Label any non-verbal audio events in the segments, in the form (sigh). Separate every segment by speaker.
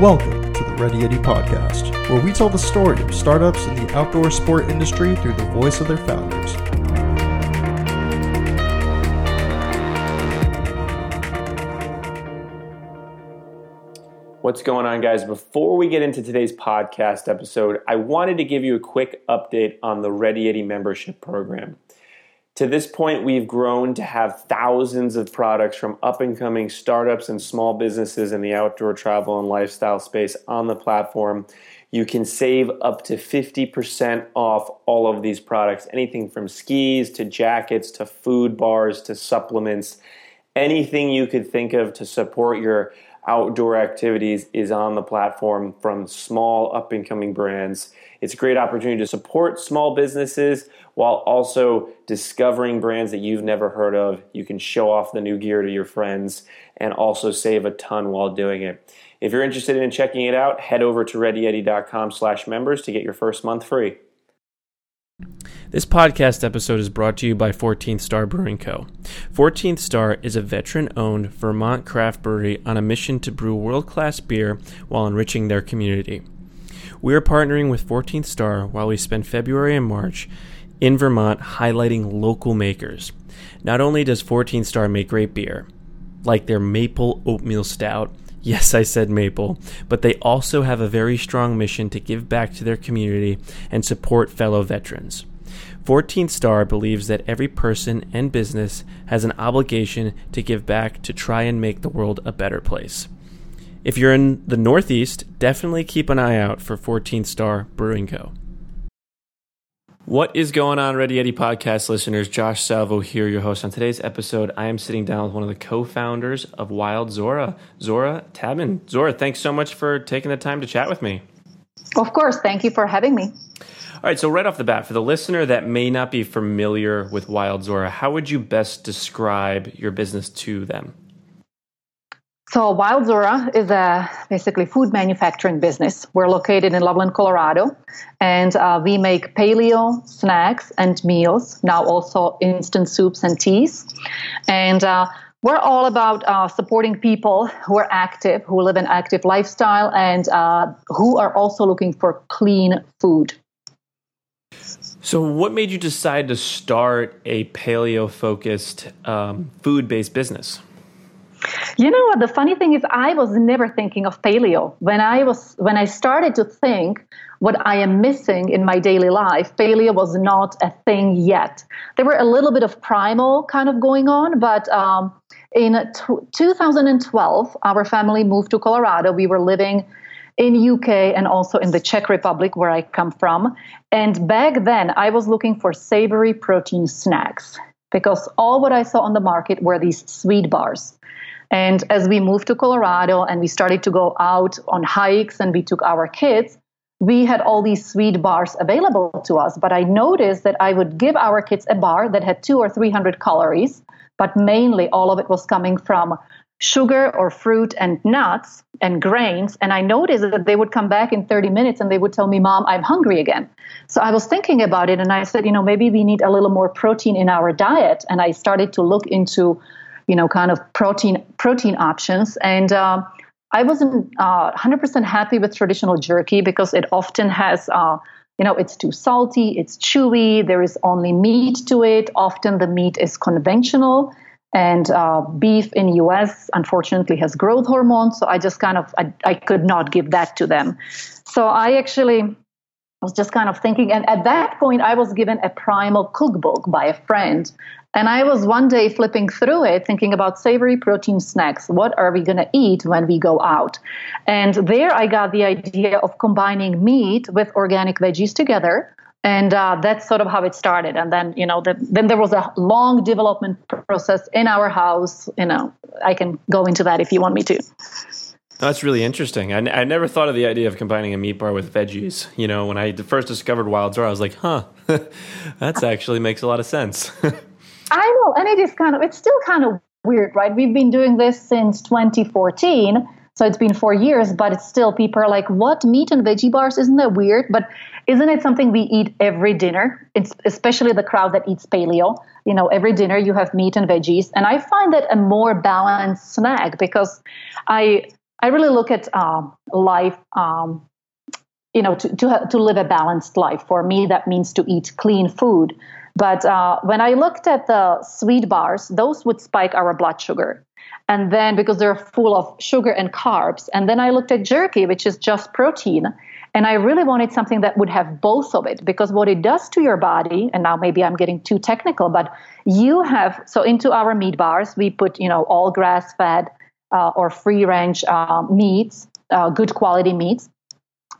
Speaker 1: Welcome to the Ready Yeti podcast, where we tell the story of startups in the outdoor sport industry through the voice of their founders.
Speaker 2: What's going on, guys? Before we get into today's podcast episode, I wanted to give you a quick update on the Ready Yeti membership program. To this point, we've grown to have thousands of products from up and coming startups and small businesses in the outdoor travel and lifestyle space on the platform. You can save up to 50% off all of these products anything from skis to jackets to food bars to supplements. Anything you could think of to support your outdoor activities is on the platform from small up and coming brands. It's a great opportunity to support small businesses while also discovering brands that you've never heard of. You can show off the new gear to your friends and also save a ton while doing it. If you're interested in checking it out, head over to readyyeti.com slash members to get your first month free.
Speaker 3: This podcast episode is brought to you by 14th Star Brewing Co. 14th Star is a veteran owned Vermont craft brewery on a mission to brew world class beer while enriching their community. We are partnering with 14th Star while we spend February and March in Vermont highlighting local makers. Not only does 14th Star make great beer, like their maple oatmeal stout, (laughs) yes, I said maple, but they also have a very strong mission to give back to their community and support fellow veterans. 14th Star believes that every person and business has an obligation to give back to try and make the world a better place. If you're in the Northeast, definitely keep an eye out for 14th Star Brewing Co. What is going on, Ready Yeti podcast listeners? Josh Salvo here, your host. On today's episode, I am sitting down with one of the co founders of Wild Zora, Zora Tabin. Zora, thanks so much for taking the time to chat with me.
Speaker 4: Of course. Thank you for having me.
Speaker 3: All right, so right off the bat, for the listener that may not be familiar with Wild Zora, how would you best describe your business to them?
Speaker 4: So Wild Zora is a basically food manufacturing business. We're located in Loveland, Colorado, and uh, we make paleo snacks and meals. Now also instant soups and teas, and uh, we're all about uh, supporting people who are active, who live an active lifestyle, and uh, who are also looking for clean food.
Speaker 3: So, what made you decide to start a paleo focused um, food based business?
Speaker 4: You know what? The funny thing is, I was never thinking of paleo when I was when I started to think what I am missing in my daily life. Paleo was not a thing yet. There were a little bit of primal kind of going on, but um, in t- 2012, our family moved to Colorado. We were living in UK and also in the Czech Republic where I come from. And back then, I was looking for savory protein snacks because all what I saw on the market were these sweet bars. And as we moved to Colorado and we started to go out on hikes and we took our kids, we had all these sweet bars available to us. But I noticed that I would give our kids a bar that had two or 300 calories, but mainly all of it was coming from sugar or fruit and nuts and grains. And I noticed that they would come back in 30 minutes and they would tell me, Mom, I'm hungry again. So I was thinking about it and I said, you know, maybe we need a little more protein in our diet. And I started to look into you know, kind of protein protein options. And uh, I wasn't uh, 100% happy with traditional jerky because it often has, uh, you know, it's too salty, it's chewy, there is only meat to it. Often the meat is conventional. And uh, beef in U.S. unfortunately has growth hormones, so I just kind of I, I could not give that to them. So I actually was just kind of thinking, and at that point, I was given a primal cookbook by a friend and I was one day flipping through it, thinking about savory protein snacks. What are we going to eat when we go out? And there I got the idea of combining meat with organic veggies together. And uh, that's sort of how it started. And then, you know, the, then there was a long development process in our house. You know, I can go into that if you want me to.
Speaker 3: That's really interesting. I, n- I never thought of the idea of combining a meat bar with veggies. You know, when I first discovered Wild Zora, I was like, huh, (laughs) that actually makes a lot of sense. (laughs)
Speaker 4: I know, and it is kind of it's still kind of weird, right? We've been doing this since 2014, so it's been four years, but it's still people are like, "What meat and veggie bars? Isn't that weird?" But isn't it something we eat every dinner? It's especially the crowd that eats paleo. You know, every dinner you have meat and veggies, and I find that a more balanced snack because I I really look at um, life, um, you know, to, to, to live a balanced life. For me, that means to eat clean food. But uh, when I looked at the sweet bars, those would spike our blood sugar. And then because they're full of sugar and carbs. And then I looked at jerky, which is just protein. And I really wanted something that would have both of it because what it does to your body, and now maybe I'm getting too technical, but you have, so into our meat bars, we put, you know, all grass fed uh, or free range uh, meats, uh, good quality meats.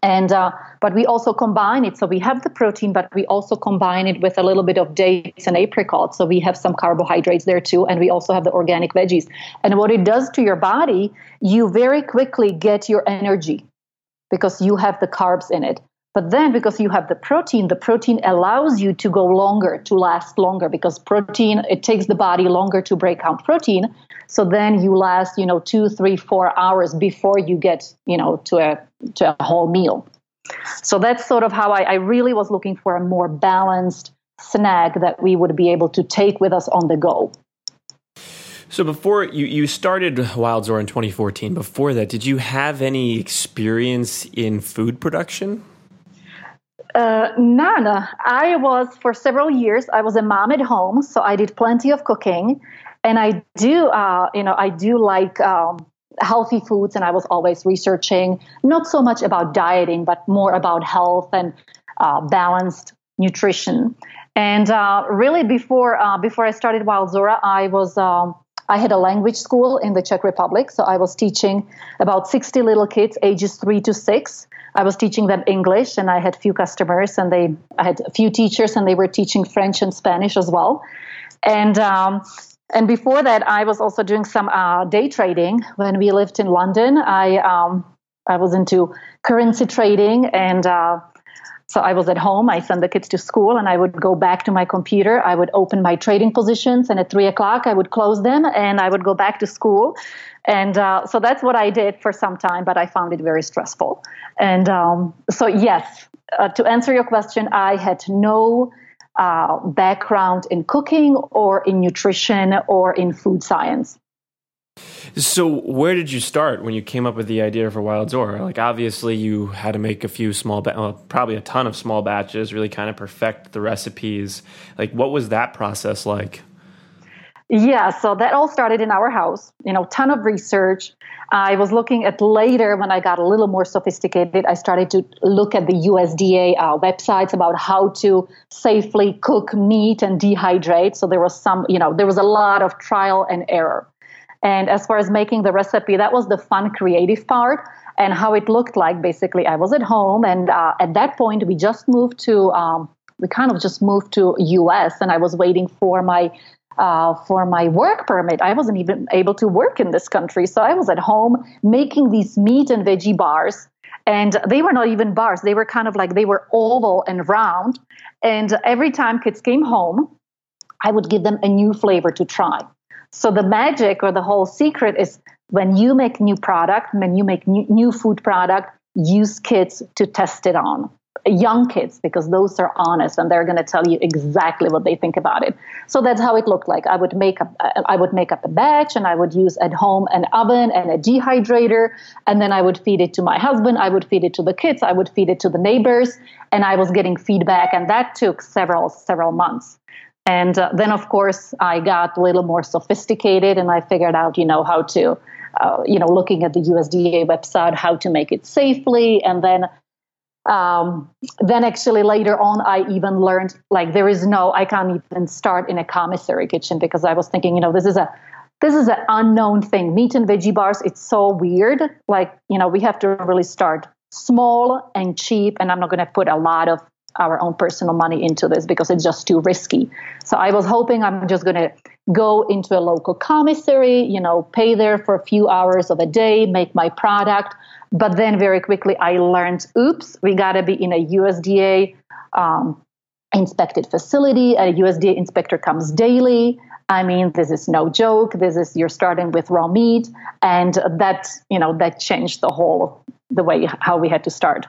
Speaker 4: And uh, but we also combine it. So we have the protein, but we also combine it with a little bit of dates and apricots. So we have some carbohydrates there too, and we also have the organic veggies. And what it does to your body, you very quickly get your energy because you have the carbs in it. But then, because you have the protein, the protein allows you to go longer, to last longer, because protein, it takes the body longer to break down protein. So then you last, you know, two, three, four hours before you get, you know, to a, to a whole meal. So that's sort of how I, I really was looking for a more balanced snack that we would be able to take with us on the go.
Speaker 3: So before you, you started Wildzora in 2014, before that, did you have any experience in food production?
Speaker 4: Uh, none. I was for several years. I was a mom at home, so I did plenty of cooking, and I do, uh, you know, I do like um, healthy foods, and I was always researching not so much about dieting, but more about health and uh, balanced nutrition. And uh, really, before uh, before I started Wildzora, I was. Um, I had a language school in the Czech Republic, so I was teaching about 60 little kids ages three to six I was teaching them English, and I had few customers, and they I had a few teachers, and they were teaching French and Spanish as well. And um, and before that, I was also doing some uh, day trading. When we lived in London, I um, I was into currency trading, and uh, so I was at home. I sent the kids to school, and I would go back to my computer. I would open my trading positions, and at three o'clock, I would close them, and I would go back to school. And uh, so that's what I did for some time, but I found it very stressful. And um, so, yes, uh, to answer your question, I had no uh, background in cooking or in nutrition or in food science.
Speaker 3: So, where did you start when you came up with the idea for Wild Wildzora? Like, obviously, you had to make a few small, ba- well, probably a ton of small batches, really kind of perfect the recipes. Like, what was that process like?
Speaker 4: Yeah, so that all started in our house. You know, ton of research. I was looking at later when I got a little more sophisticated. I started to look at the USDA uh, websites about how to safely cook meat and dehydrate. So there was some, you know, there was a lot of trial and error. And as far as making the recipe, that was the fun, creative part. And how it looked like, basically, I was at home, and uh, at that point, we just moved to. Um, we kind of just moved to US, and I was waiting for my uh, for my work permit. I wasn't even able to work in this country. So I was at home making these meat and veggie bars. And they were not even bars, they were kind of like they were oval and round. And every time kids came home, I would give them a new flavor to try. So the magic or the whole secret is when you make new product, when you make new, new food product, use kids to test it on young kids because those are honest and they're going to tell you exactly what they think about it. So that's how it looked like. I would make up i would make up a batch and i would use at home an oven and a dehydrator and then i would feed it to my husband i would feed it to the kids i would feed it to the neighbors and i was getting feedback and that took several several months. And uh, then of course i got a little more sophisticated and i figured out you know how to uh, you know looking at the usda website how to make it safely and then um, then actually later on i even learned like there is no i can't even start in a commissary kitchen because i was thinking you know this is a this is an unknown thing. Meat and veggie bars it's so weird. Like you know we have to really start small and cheap and i'm not going to put a lot of our own personal money into this because it's just too risky. So i was hoping i'm just going to go into a local commissary you know pay there for a few hours of a day make my product but then very quickly I learned, oops, we got to be in a USDA um, inspected facility. A USDA inspector comes daily. I mean, this is no joke. This is you're starting with raw meat, and that you know that changed the whole the way how we had to start.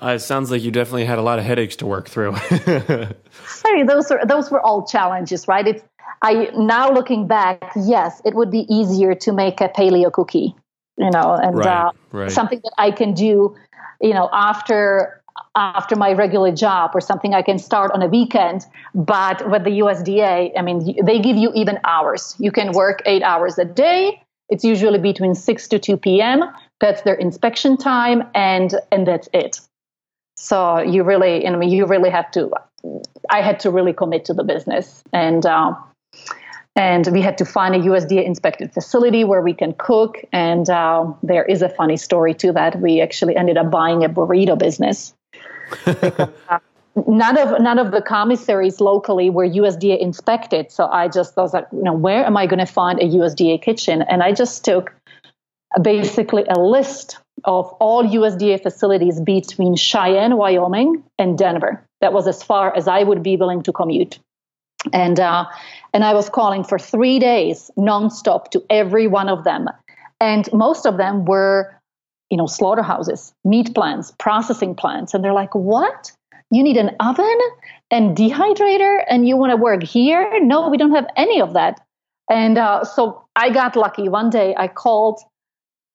Speaker 3: Uh, it sounds like you definitely had a lot of headaches to work through. (laughs)
Speaker 4: hey, those are those were all challenges, right? It's I now looking back, yes, it would be easier to make a paleo cookie you know, and
Speaker 3: Right,
Speaker 4: uh,
Speaker 3: right.
Speaker 4: something that I can do, you know, after after my regular job or something I can start on a weekend. But with the USDA, I mean, they give you even hours. You can work eight hours a day. It's usually between six to two p.m. That's their inspection time, and and that's it. So you really, I mean, you really have to. I had to really commit to the business, and uh, and we had to find a USDA inspected facility where we can cook. And uh, there is a funny story to that. We actually ended up buying a burrito business. because, (laughs) uh, none of none of the commissaries locally were USDA inspected. So I just was like, you know, where am I going to find a USDA kitchen? And I just took basically a list of all USDA facilities between Cheyenne, Wyoming, and Denver. That was as far as I would be willing to commute. And uh, and I was calling for three days nonstop to every one of them, and most of them were, you know, slaughterhouses, meat plants, processing plants, and they're like, "What? You need an oven and dehydrator, and you want to work here? No, we don't have any of that." And uh, so I got lucky. One day I called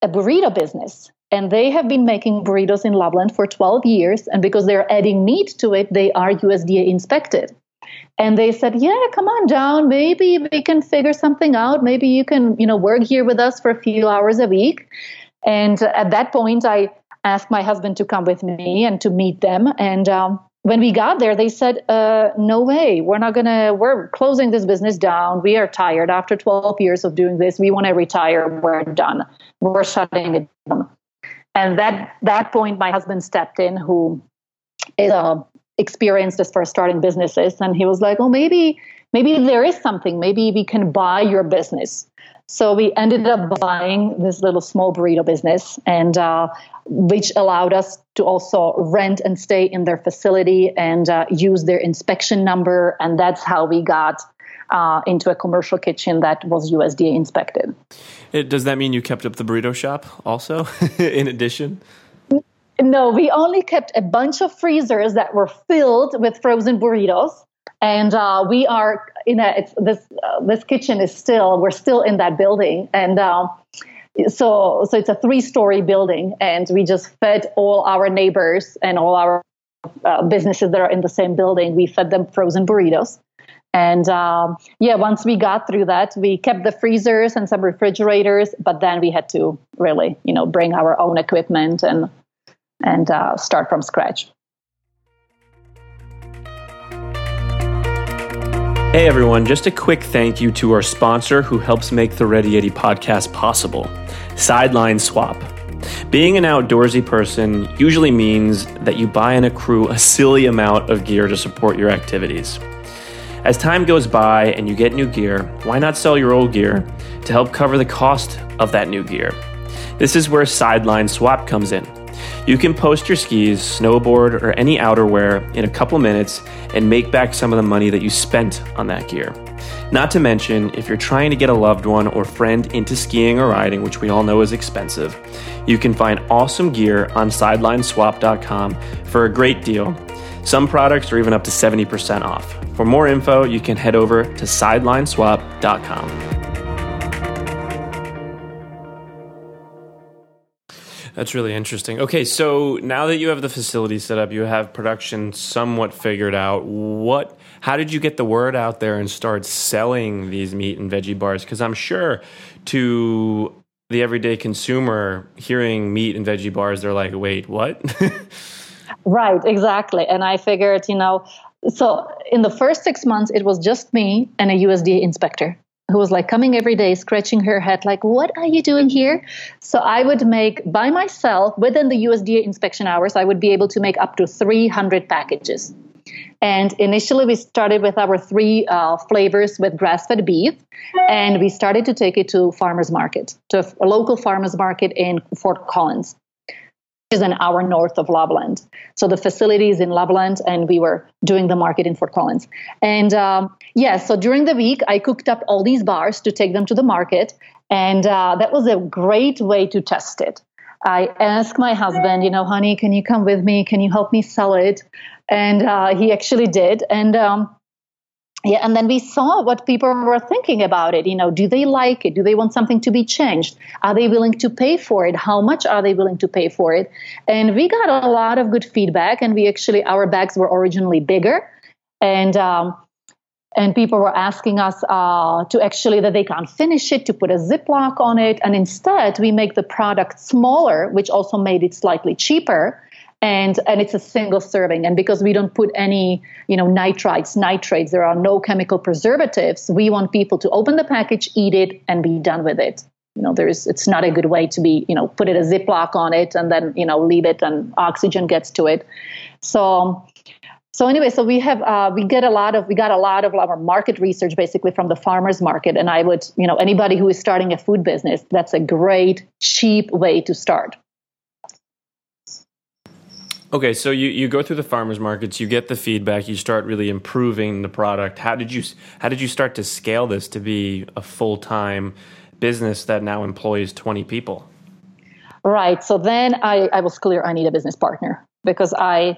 Speaker 4: a burrito business and they have been making burritos in Loveland for 12 years and because they're adding meat to it they are USDA inspected and they said yeah come on down maybe we can figure something out maybe you can you know work here with us for a few hours a week and at that point I asked my husband to come with me and to meet them and um, when we got there, they said, uh, "No way, we're not gonna. We're closing this business down. We are tired after 12 years of doing this. We want to retire. We're done. We're shutting it down." And that that point, my husband stepped in, who is uh, experienced as far as starting businesses, and he was like, "Oh, maybe maybe there is something. Maybe we can buy your business." So we ended up buying this little small burrito business, and uh, which allowed us to also rent and stay in their facility and uh, use their inspection number, and that's how we got uh, into a commercial kitchen that was USDA inspected.
Speaker 3: It, does that mean you kept up the burrito shop also, (laughs) in addition?
Speaker 4: No, we only kept a bunch of freezers that were filled with frozen burritos. And uh, we are in a this uh, this kitchen is still we're still in that building, and uh, so so it's a three story building, and we just fed all our neighbors and all our uh, businesses that are in the same building. We fed them frozen burritos, and um, yeah, once we got through that, we kept the freezers and some refrigerators, but then we had to really you know bring our own equipment and and uh, start from scratch.
Speaker 3: Hey everyone, just a quick thank you to our sponsor who helps make the Ready Yeti podcast possible Sideline Swap. Being an outdoorsy person usually means that you buy and accrue a silly amount of gear to support your activities. As time goes by and you get new gear, why not sell your old gear to help cover the cost of that new gear? This is where Sideline Swap comes in. You can post your skis, snowboard, or any outerwear in a couple minutes and make back some of the money that you spent on that gear. Not to mention, if you're trying to get a loved one or friend into skiing or riding, which we all know is expensive, you can find awesome gear on sidelineswap.com for a great deal. Some products are even up to 70% off. For more info, you can head over to sidelineswap.com. That's really interesting. Okay, so now that you have the facility set up, you have production somewhat figured out. What how did you get the word out there and start selling these meat and veggie bars because I'm sure to the everyday consumer hearing meat and veggie bars they're like, "Wait, what?" (laughs)
Speaker 4: right, exactly. And I figured, you know, so in the first 6 months it was just me and a USDA inspector who was like coming every day scratching her head like what are you doing here? So i would make by myself within the usda inspection hours i would be able to make up to 300 packages. And initially we started with our three uh, flavors with grass-fed beef and we started to take it to farmers market to a local farmers market in fort collins is an hour north of Loveland. So the facility is in Loveland, and we were doing the market in Fort Collins. And um, yeah, so during the week, I cooked up all these bars to take them to the market, and uh, that was a great way to test it. I asked my husband, you know, honey, can you come with me? Can you help me sell it? And uh, he actually did. And um, yeah, and then we saw what people were thinking about it. You know, do they like it? Do they want something to be changed? Are they willing to pay for it? How much are they willing to pay for it? And we got a lot of good feedback. And we actually, our bags were originally bigger, and um, and people were asking us uh, to actually that they can't finish it to put a ziploc on it, and instead we make the product smaller, which also made it slightly cheaper and and it's a single serving. And because we don't put any you know nitrites nitrates there are no chemical preservatives we want people to open the package eat it and be done with it. You know there's it's not a good way to be you know put it a ziploc on it and then you know leave it and oxygen gets to it. So so anyway so we have uh, we get a lot of we got a lot of our market research basically from the farmers market. And i would you know anybody who is starting a food business that's a great cheap way to start
Speaker 3: Okay, so you, you go through the farmers markets, you get the feedback, you start really improving the product. How did you how did you start to scale this to be a full time business that now employs twenty people?
Speaker 4: Right. So then I, I was clear I need a business partner because I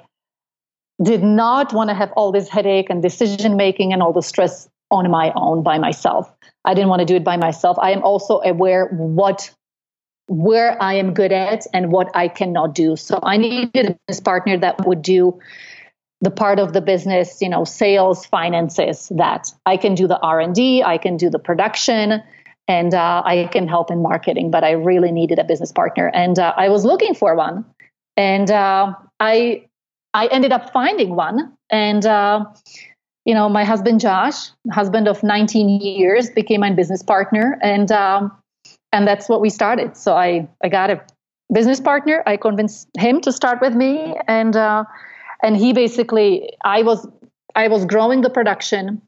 Speaker 4: did not want to have all this headache and decision making and all the stress on my own by myself. I didn't want to do it by myself. I am also aware what where I am good at and what I cannot do. So I needed a business partner that would do the part of the business, you know, sales, finances. That I can do the R and D, I can do the production, and uh, I can help in marketing. But I really needed a business partner, and uh, I was looking for one, and uh, I I ended up finding one, and uh, you know, my husband Josh, husband of 19 years, became my business partner, and um, and that's what we started. So I I got a business partner. I convinced him to start with me, and uh, and he basically I was I was growing the production.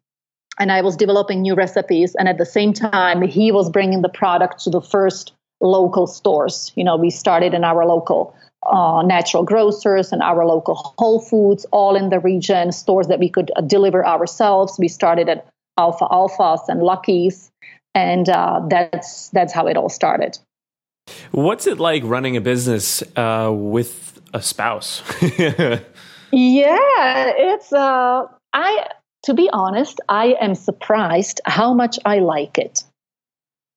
Speaker 4: And I was developing new recipes, and at the same time, he was bringing the product to the first local stores. You know, we started in our local uh, natural grocers and our local Whole Foods, all in the region, stores that we could uh, deliver ourselves. We started at Alfalfa's and Lucky's, and uh, that's that's how it all started.
Speaker 3: What's it like running a business uh, with a spouse? (laughs)
Speaker 4: yeah, it's. Uh, I to be honest, I am surprised how much I like it.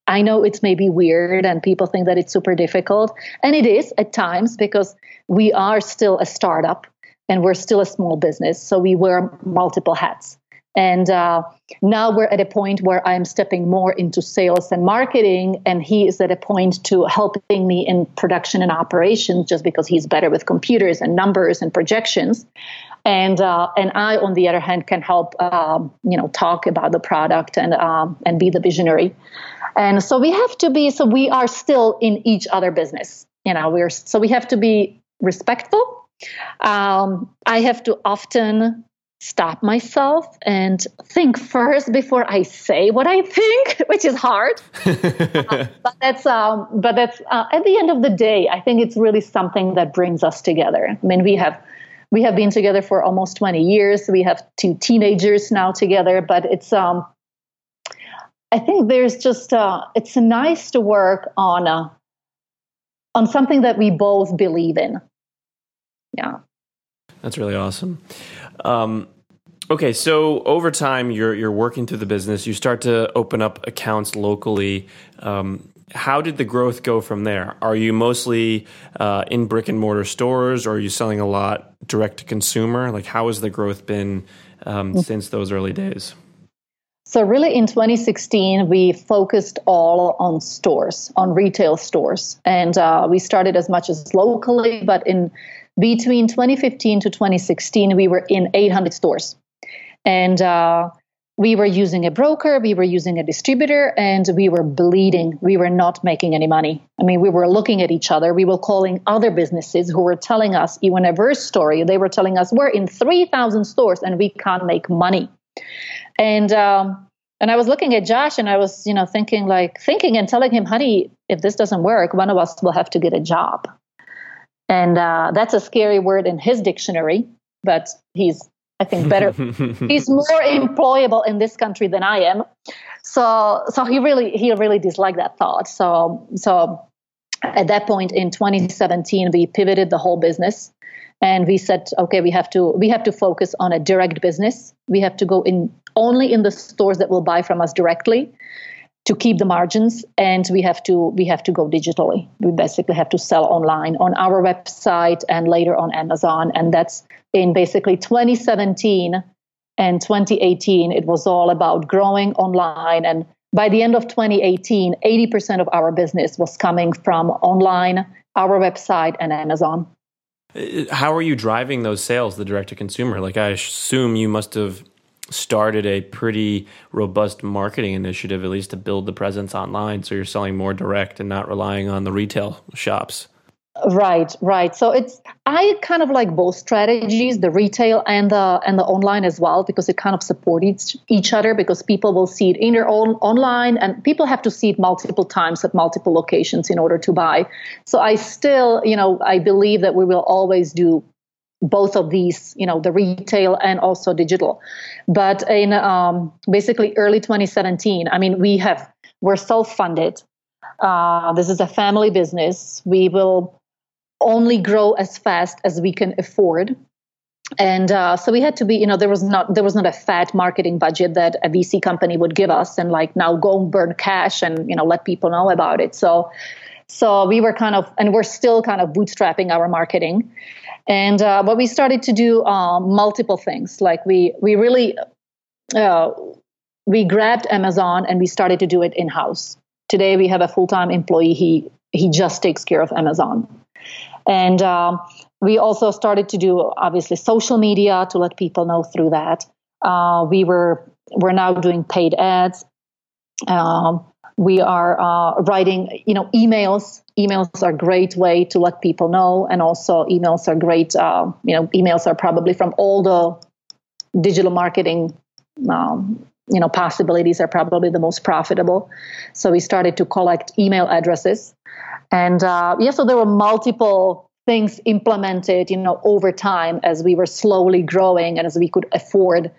Speaker 4: I know it's maybe weird and people think that it's super difficult. And it is at times because we are still a startup and we're still a small business. So we wear multiple hats. And uh, now we're at a point where I'm stepping more into sales and marketing, and he is at a point to helping me in production and operations just because he's better with computers and numbers and projections. And uh, and I, on the other hand, can help um, you know talk about the product and um, and be the visionary. And so we have to be. So we are still in each other business. You know, we're so we have to be respectful. Um, I have to often stop myself and think first before I say what I think, (laughs) which is hard. uh, (laughs) but that's um, but that's uh, at the end of the day, I think it's really something that brings us together. I mean, we have we have been together for almost 20 years. We have two teenagers now together, but it's um, I think there's just uh, it's nice to work on uh, on something that we both believe in. Yeah.
Speaker 3: That's really awesome. Um, okay, so over time, you're you're working through the business. You start to open up accounts locally. Um, how did the growth go from there? Are you mostly uh, in brick and mortar stores, or are you selling a lot direct to consumer? Like, how has the growth been um, mm-hmm. since those early days?
Speaker 4: So, really, in 2016, we focused all on stores, on retail stores. And uh, we started as much as locally, but in between 2015 to 2016, we were in 800 stores. And uh, we were using a broker, we were using a distributor, and we were bleeding. We were not making any money. I mean, we were looking at each other. We were calling other businesses who were telling us, even a verse story, they were telling us, we're in 3,000 stores and we can't make money. And, um, and I was looking at Josh and I was, you know, thinking like, thinking and telling him, honey, if this doesn't work, one of us will have to get a job. And uh, that's a scary word in his dictionary, but he's, I think, better. (laughs) he's more employable in this country than I am. So, so he really, he really disliked that thought. So, so at that point in 2017, we pivoted the whole business and we said okay we have to we have to focus on a direct business we have to go in only in the stores that will buy from us directly to keep the margins and we have to we have to go digitally. We basically have to sell online on our website and later on amazon and that's in basically 2017 and 2018 it was all about growing online and by the end of 2018 80% of our business was coming from online our website and amazon.
Speaker 3: Uh, how are you driving those sales the direct to consumer like i assume you must have started a pretty robust marketing initiative, at least to build the presence online. So you're selling more direct and not relying on the retail shops.
Speaker 4: Right, right. So it's I kind of like both strategies, the retail and the and the online as well, because it kind of supports each, other. Because people will see it in their own online, and people have to see it multiple times at multiple locations in order to buy. So I still, you know, I believe that we will always do both of these, you know, the retail and also digital. But in um, basically early 2017, I mean, we have we're self-funded. Uh, this is a family business. We will only grow as fast as we can afford. And uh, so we had to be, you know, there was not there was not a fat marketing budget that a VC company would give us, and like now go and burn cash and you know let people know about it. So, so we were kind of, and we're still kind of bootstrapping our marketing. And uh, but we started to do um, multiple things. Like we we really uh, we grabbed Amazon and we started to do it in house. Today we have a full time employee. He he just takes care of Amazon, and um, we also started to do obviously social media to let people know through that. Uh, we were we're now doing paid ads. Um, we are uh, writing, you know, emails. Emails are a great way to let people know, and also emails are great. Uh, you know, emails are probably from all the digital marketing, um, you know, possibilities are probably the most profitable. So we started to collect email addresses, and uh, yeah, so there were multiple things implemented, you know, over time as we were slowly growing and as we could afford.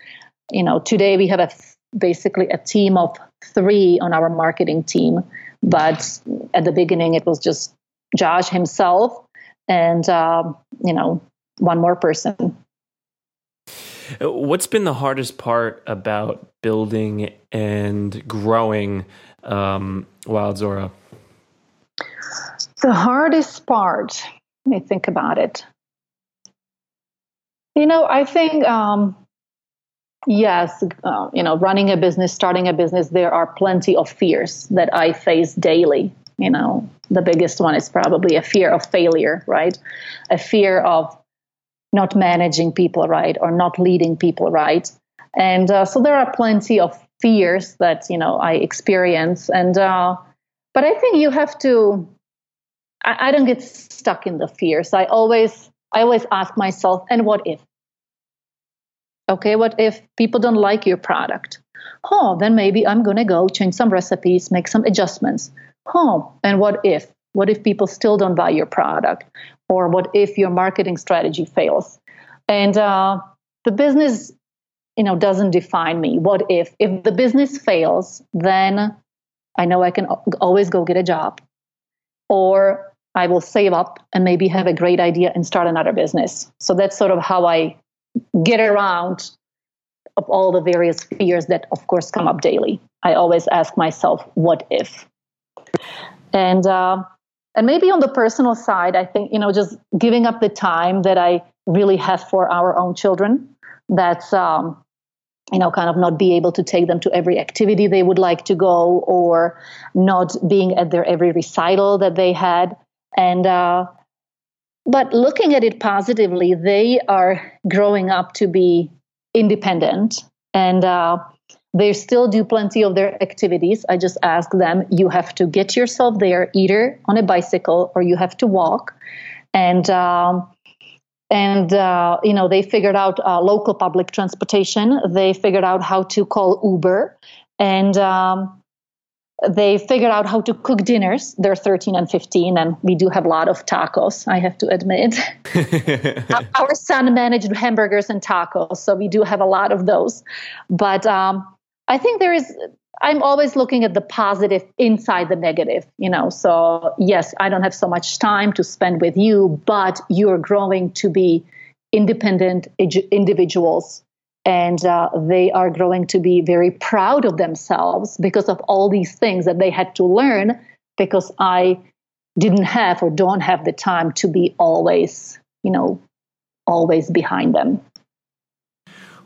Speaker 4: You know, today we have a basically a team of three on our marketing team. But at the beginning, it was just Josh himself and, uh, you know, one more person.
Speaker 3: What's been the hardest part about building and growing um, Wild Zora?
Speaker 4: The hardest part, let me think about it. You know, I think um, Yes, uh, you know, running a business, starting a business, there are plenty of fears that I face daily. You know, the biggest one is probably a fear of failure, right? A fear of not managing people right or not leading people right. And uh, so there are plenty of fears that, you know, I experience. And, uh, but I think you have to, I, I don't get stuck in the fears. I always, I always ask myself, and what if? Okay, what if people don't like your product? Oh, then maybe I'm going to go change some recipes, make some adjustments. Oh, and what if? What if people still don't buy your product? Or what if your marketing strategy fails? And uh, the business, you know, doesn't define me. What if? If the business fails, then I know I can always go get a job. Or I will save up and maybe have a great idea and start another business. So that's sort of how I get around of all the various fears that of course come up daily. I always ask myself what if? And uh, and maybe on the personal side i think you know just giving up the time that i really have for our own children that's um, you know kind of not be able to take them to every activity they would like to go or not being at their every recital that they had. And uh, but looking at it positively, they are growing up to be independent and uh, they still do plenty of their activities. I just ask them, you have to get yourself there either on a bicycle or you have to walk. And um, and uh, you know they figured out uh, local public transportation. They figured out how to call Uber, and um, they figured out how to cook dinners. They're 13 and 15, and we do have a lot of tacos, I have to admit. (laughs) Our son managed hamburgers and tacos, so we do have a lot of those. But um, I think there is, I'm always looking at the positive inside the negative, you know. So, yes, I don't have so much time to spend with you, but you're growing to be independent individuals and uh, they are growing to be very proud of themselves because of all these things that they had to learn because I didn't have or don't have the time to be always, you know, always behind them.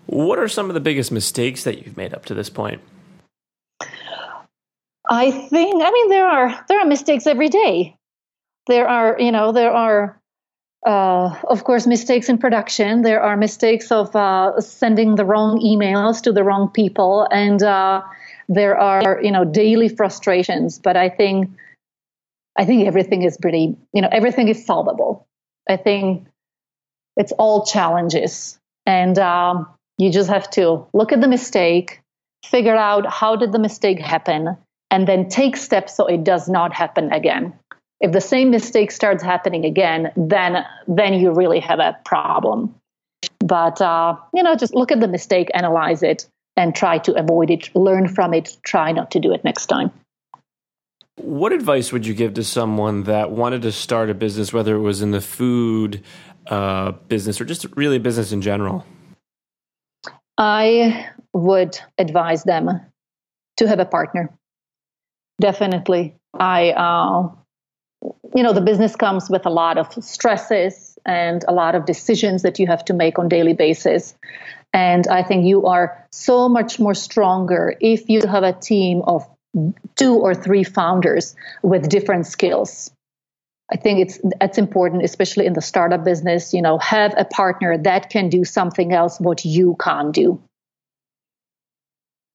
Speaker 3: What are some of the biggest mistakes that you've made up to this point?
Speaker 4: I think I mean there are there are mistakes every day. There are, you know, there are uh, of course, mistakes in production. There are mistakes of uh, sending the wrong emails to the wrong people, and uh, there are you know daily frustrations. But I think I think everything is pretty you know everything is solvable. I think it's all challenges, and um, you just have to look at the mistake, figure out how did the mistake happen, and then take steps so it does not happen again if the same mistake starts happening again, then then you really have a problem. But uh, you know, just look at the mistake, analyze it, and try to avoid it. Learn from it. Try not to do it next time.
Speaker 3: What advice would you give to someone that wanted to start a business, whether it was in the food uh, business or just really business in general?
Speaker 4: I would advise them to have a partner. Definitely. I uh, you know the business comes with a lot of stresses and a lot of decisions that you have to make on daily basis. And i think you are so much more stronger if you have a team of two or three founders with different skills. I think it's that's important especially in the startup business you know have a partner that can do something else what you can't do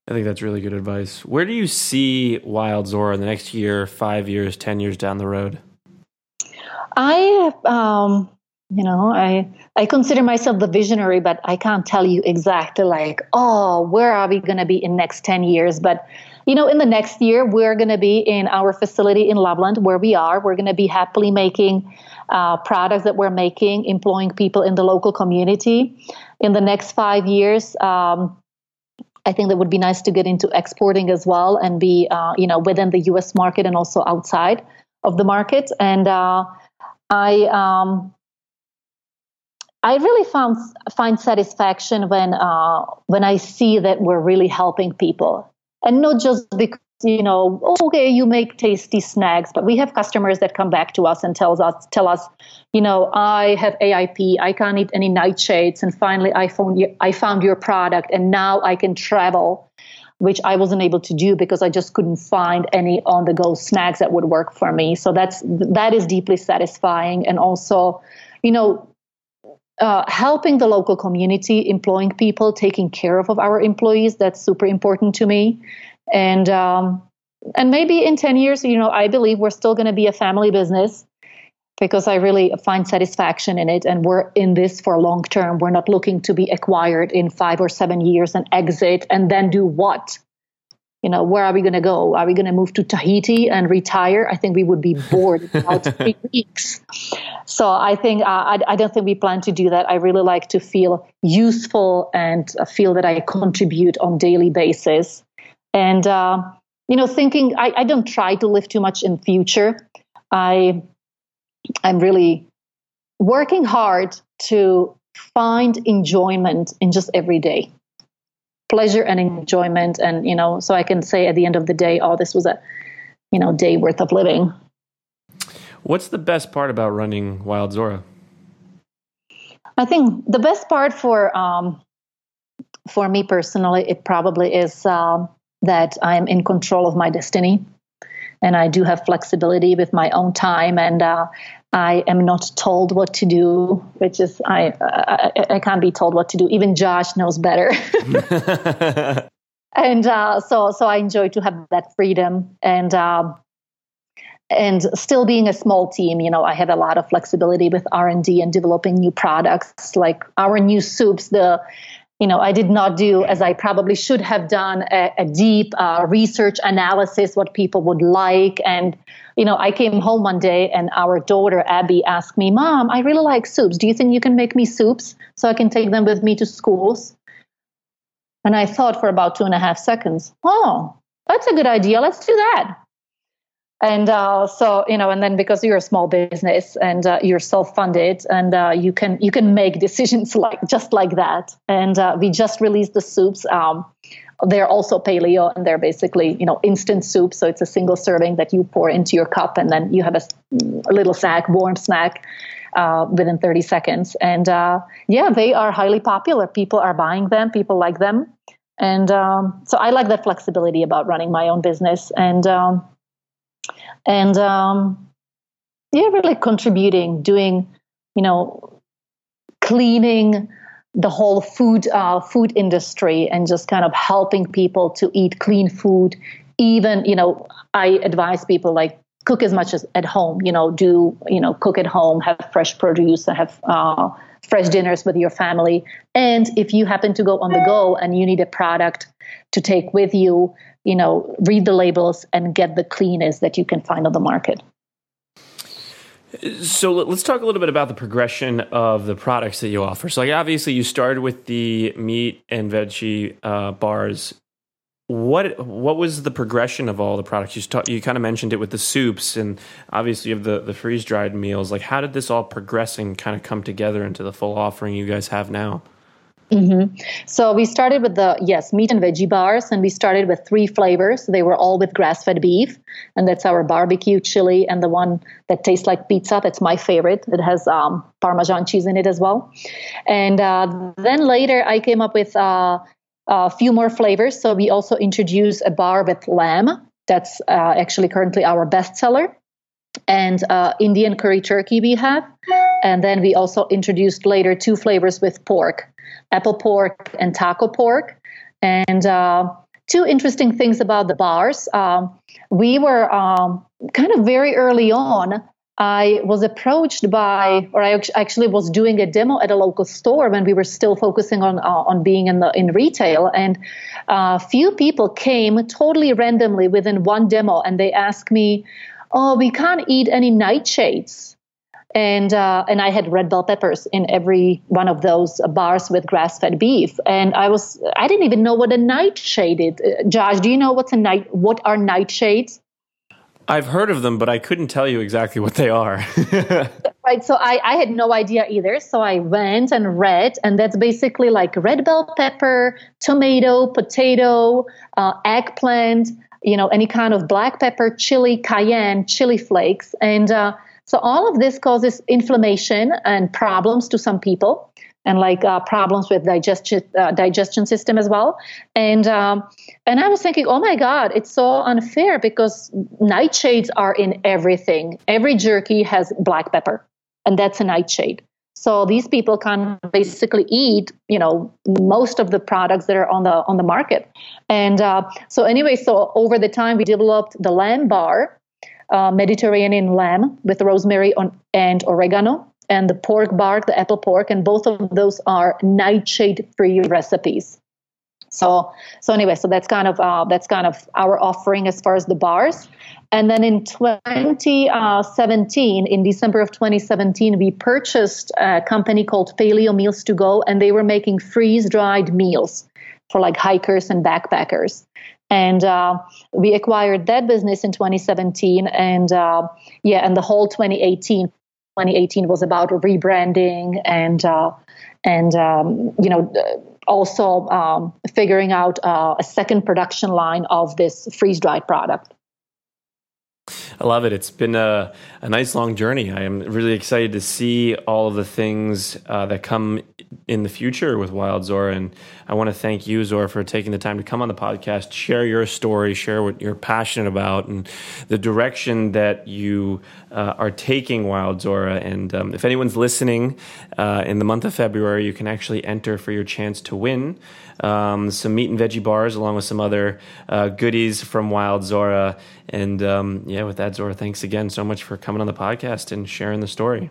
Speaker 3: I think that's really good advice. Where do you see Wild Zora in the next year, five years, 10 years down the road?
Speaker 4: I, um, you know, I, I consider myself the visionary, but I can't tell you exactly like, oh, where are we going to be in next 10 years? But, you know, in the next year, we're going to be in our facility in Loveland where we are. We're going to be happily making uh, products that we're making, employing people in the local community. In the next five years, um, I think that would be nice to get into exporting as well and be, uh, you know, within the U.S. market and also outside of the market. And uh, I, um, I really found find satisfaction when uh, when I see that we're really helping people, and not just because you know, okay, you make tasty snacks, but we have customers that come back to us and tells us, tell us, you know, I have AIP, I can't eat any nightshades, and finally I found you, I found your product, and now I can travel, which I wasn't able to do because I just couldn't find any on-the-go snacks that would work for me. So that's that is deeply satisfying, and also, you know, uh, helping the local community, employing people, taking care of, of our employees. That's super important to me and um, and maybe in 10 years you know i believe we're still going to be a family business because i really find satisfaction in it. And we're in this for long term. We're not looking to be acquired in five or seven years and exit and then do what? You know where are we going to go? Are we going to move to tahiti and retire? I think we would be bored about (laughs) three weeks. So i think uh, I, I, don't think we plan to do that. I really like to feel useful and feel that i contribute on daily basis and uh, you know thinking I, I don't try to live too much in future. I i'm really working hard to find enjoyment in just every day. Pleasure and enjoyment and you know so i can say at the end of the day oh this was a you know day worth of living.
Speaker 3: What's the best part about running wild zora?
Speaker 4: I think the best part for um, for me personally it probably is um, that I'm in control of my destiny and I do have flexibility with my own time and uh, I am not told what to do, which is I, I, I can't be told what to do. Even Josh knows better. (laughs) and uh, so so I enjoy to have that freedom and um, and still being a small team. You know, I have a lot of flexibility with R and D and developing new products like our new soups. The you know, I did not do as I probably should have done a, a deep uh, research analysis, what people would like. And, you know, I came home one day and our daughter, Abby, asked me, Mom, I really like soups. Do you think you can make me soups so I can take them with me to schools? And I thought for about two and a half seconds, oh, that's a good idea. Let's do that. And uh, so you know and then because you're a small business and uh, you're self-funded and uh, you can you can make (laughs) decisions like just like that. And uh, we just released the soups. Um, they're also paleo and they're basically you know instant soup. So it's a single serving that you pour into your cup and then you have a, a little snack warm snack uh, within 30 seconds. And uh, yeah they are highly popular. People are buying them. People like them. And um, so i like that flexibility about running my own business. And um, and um, yeah, really contributing, doing, you know, cleaning the whole food uh, food industry and just kind of helping people to eat clean food. Even you know, I advise people like cook as much as at home. You know, do you know cook at home, have fresh produce, have uh, fresh dinners with your family. And if you happen to go on the go and you need a product to take with you, you know, read the labels and get the cleanest that you can find on the market.
Speaker 3: So let's talk a little bit about the progression of the products that you offer. So, like, obviously, you started with the meat and veggie uh, bars. What what was the progression of all the products? You start, you kind of mentioned it with the soups, and obviously you have the the freeze dried meals. Like, how did this all progress and kind of come together into the full offering you guys have now?
Speaker 4: Mm-hmm. So we started with the yes meat and veggie bars, and we started with three flavors. They were all with grass-fed beef, and that's our barbecue chili, and the one that tastes like pizza. That's my favorite. It has um, Parmesan cheese in it as well. And uh, then later, I came up with uh, a few more flavors. So we also introduced a bar with lamb. That's uh, actually currently our bestseller. And uh, Indian curry turkey we have. And then we also introduced later two flavors with pork apple pork and taco pork. And uh, two interesting things about the bars. Um, we were um, kind of very early on. I was approached by, or I actually was doing a demo at a local store when we were still focusing on uh, on being in the in retail, and a uh, few people came totally randomly within one demo, and they asked me, "Oh, we can't eat any nightshades." and uh, and I had red bell peppers in every one of those bars with grass fed beef. And I was I didn't even know what a nightshade is. Uh, Josh, do you know what's a night? What are nightshades?
Speaker 3: I've heard of them, but I couldn't tell you exactly what they are. (laughs)
Speaker 4: right. So I, I had no idea either. So I went and read, and that's basically like red bell pepper, tomato, potato, uh, eggplant, you know, any kind of black pepper, chili, cayenne, chili flakes. And uh, so all of this causes inflammation and problems to some people and like uh, problems with digestion uh, digestion system as well. And um, and I was thinking, oh my God, it's so unfair because nightshades are in everything. Every jerky has black pepper, and that's a nightshade. So these people can basically eat, you know, most of the products that are on the on the market. And uh, so anyway, so over the time we developed the lamb bar, uh, Mediterranean lamb with rosemary on, and oregano, and the pork bark, the apple pork, and both of those are nightshade free recipes. So, so anyway, so that's kind of uh, that's kind of our offering as far as the bars. And then in 2017, uh, in December of 2017, we purchased a company called Paleo Meals to Go, and they were making freeze dried meals for like hikers and backpackers. And uh, we acquired that business in 2017. And uh, yeah, and the whole 2018, 2018 was about rebranding and uh, and um, you know also um, figuring out uh, a second production line of this freeze dried product.
Speaker 3: I love it. It's been a, a nice long journey. I am really excited to see all of the things uh, that come in the future with Wild Zora. And I want to thank you, Zora, for taking the time to come on the podcast, share your story, share what you're passionate about, and the direction that you uh, are taking Wild Zora. And um, if anyone's listening uh, in the month of February, you can actually enter for your chance to win um, some meat and veggie bars, along with some other uh, goodies from Wild Zora. And um, yeah, with that, Zora, thanks again so much for coming on the podcast and sharing the story.